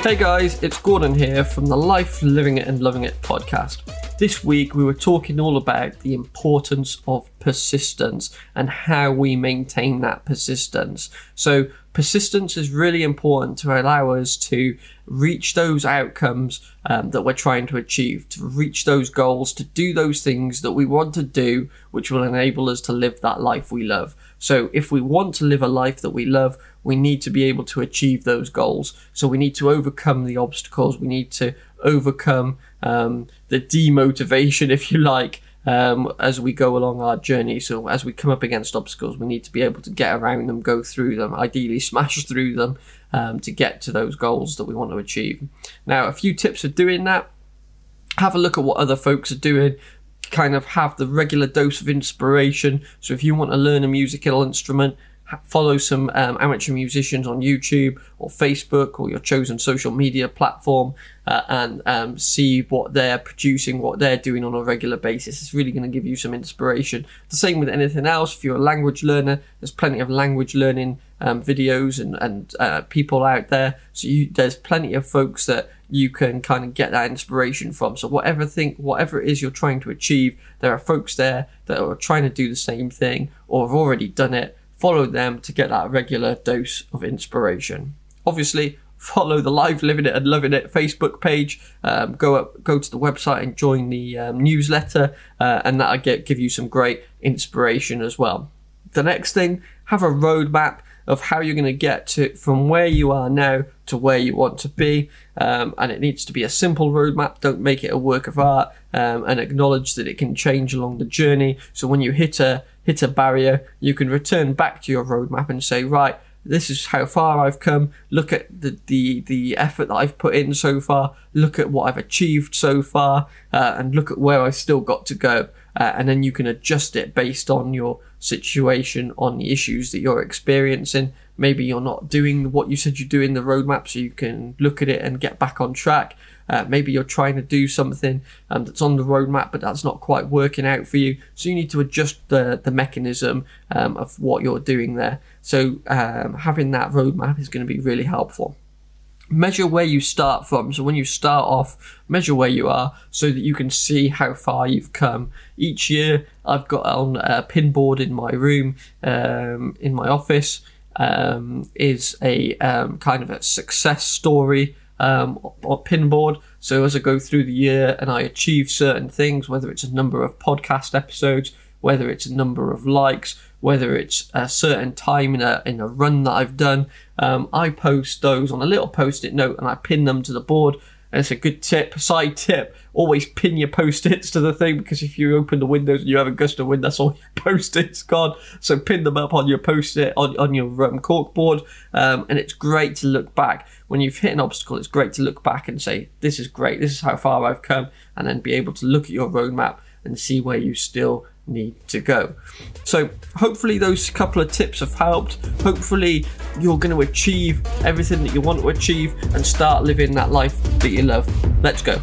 Hey guys, it's Gordon here from the Life Living It and Loving It podcast. This week we were talking all about the importance of persistence and how we maintain that persistence. So, persistence is really important to allow us to reach those outcomes um, that we're trying to achieve, to reach those goals, to do those things that we want to do, which will enable us to live that life we love. So, if we want to live a life that we love, we need to be able to achieve those goals. So, we need to overcome the obstacles, we need to overcome um, the demotivation, if you like, um, as we go along our journey. So as we come up against obstacles, we need to be able to get around them, go through them, ideally smash through them um, to get to those goals that we want to achieve. Now, a few tips for doing that. Have a look at what other folks are doing. Kind of have the regular dose of inspiration. So if you want to learn a musical instrument, follow some um, amateur musicians on YouTube or Facebook or your chosen social media platform uh, and um, see what they're producing, what they're doing on a regular basis. It's really going to give you some inspiration. The same with anything else. If you're a language learner, there's plenty of language learning um, videos and, and uh, people out there. So you, there's plenty of folks that you can kind of get that inspiration from. So whatever thing, whatever it is you're trying to achieve, there are folks there that are trying to do the same thing or have already done it follow them to get that regular dose of inspiration. Obviously, follow the Life Living It and Loving It Facebook page. Um, go up, go to the website and join the um, newsletter, uh, and that'll get give you some great inspiration as well. The next thing, have a roadmap of how you're going to get to from where you are now to where you want to be. Um, and it needs to be a simple roadmap. Don't make it a work of art um, and acknowledge that it can change along the journey. So when you hit a hit a barrier, you can return back to your roadmap and say, right, this is how far I've come. Look at the, the, the effort that I've put in so far. Look at what I've achieved so far, uh, and look at where I've still got to go. Uh, and then you can adjust it based on your situation, on the issues that you're experiencing. Maybe you're not doing what you said you do in the roadmap, so you can look at it and get back on track. Uh, maybe you're trying to do something um, that's on the roadmap, but that's not quite working out for you. So you need to adjust the, the mechanism um, of what you're doing there. So um, having that roadmap is going to be really helpful measure where you start from. So when you start off, measure where you are so that you can see how far you've come. Each year, I've got on a pin board in my room, um, in my office, um, is a um, kind of a success story um, or pinboard. So as I go through the year and I achieve certain things, whether it's a number of podcast episodes, whether it's a number of likes, whether it's a certain time in a in a run that I've done, um, I post those on a little post-it note and I pin them to the board and it's a good tip, side tip. Always pin your post-its to the thing because if you open the windows and you have a gust of wind, that's all your post-its gone. So pin them up on your post-it on, on your um, cork board, um, and it's great to look back when you've hit an obstacle. It's great to look back and say, "This is great. This is how far I've come," and then be able to look at your roadmap and see where you still need to go. So, hopefully, those couple of tips have helped. Hopefully, you're going to achieve everything that you want to achieve and start living that life that you love. Let's go.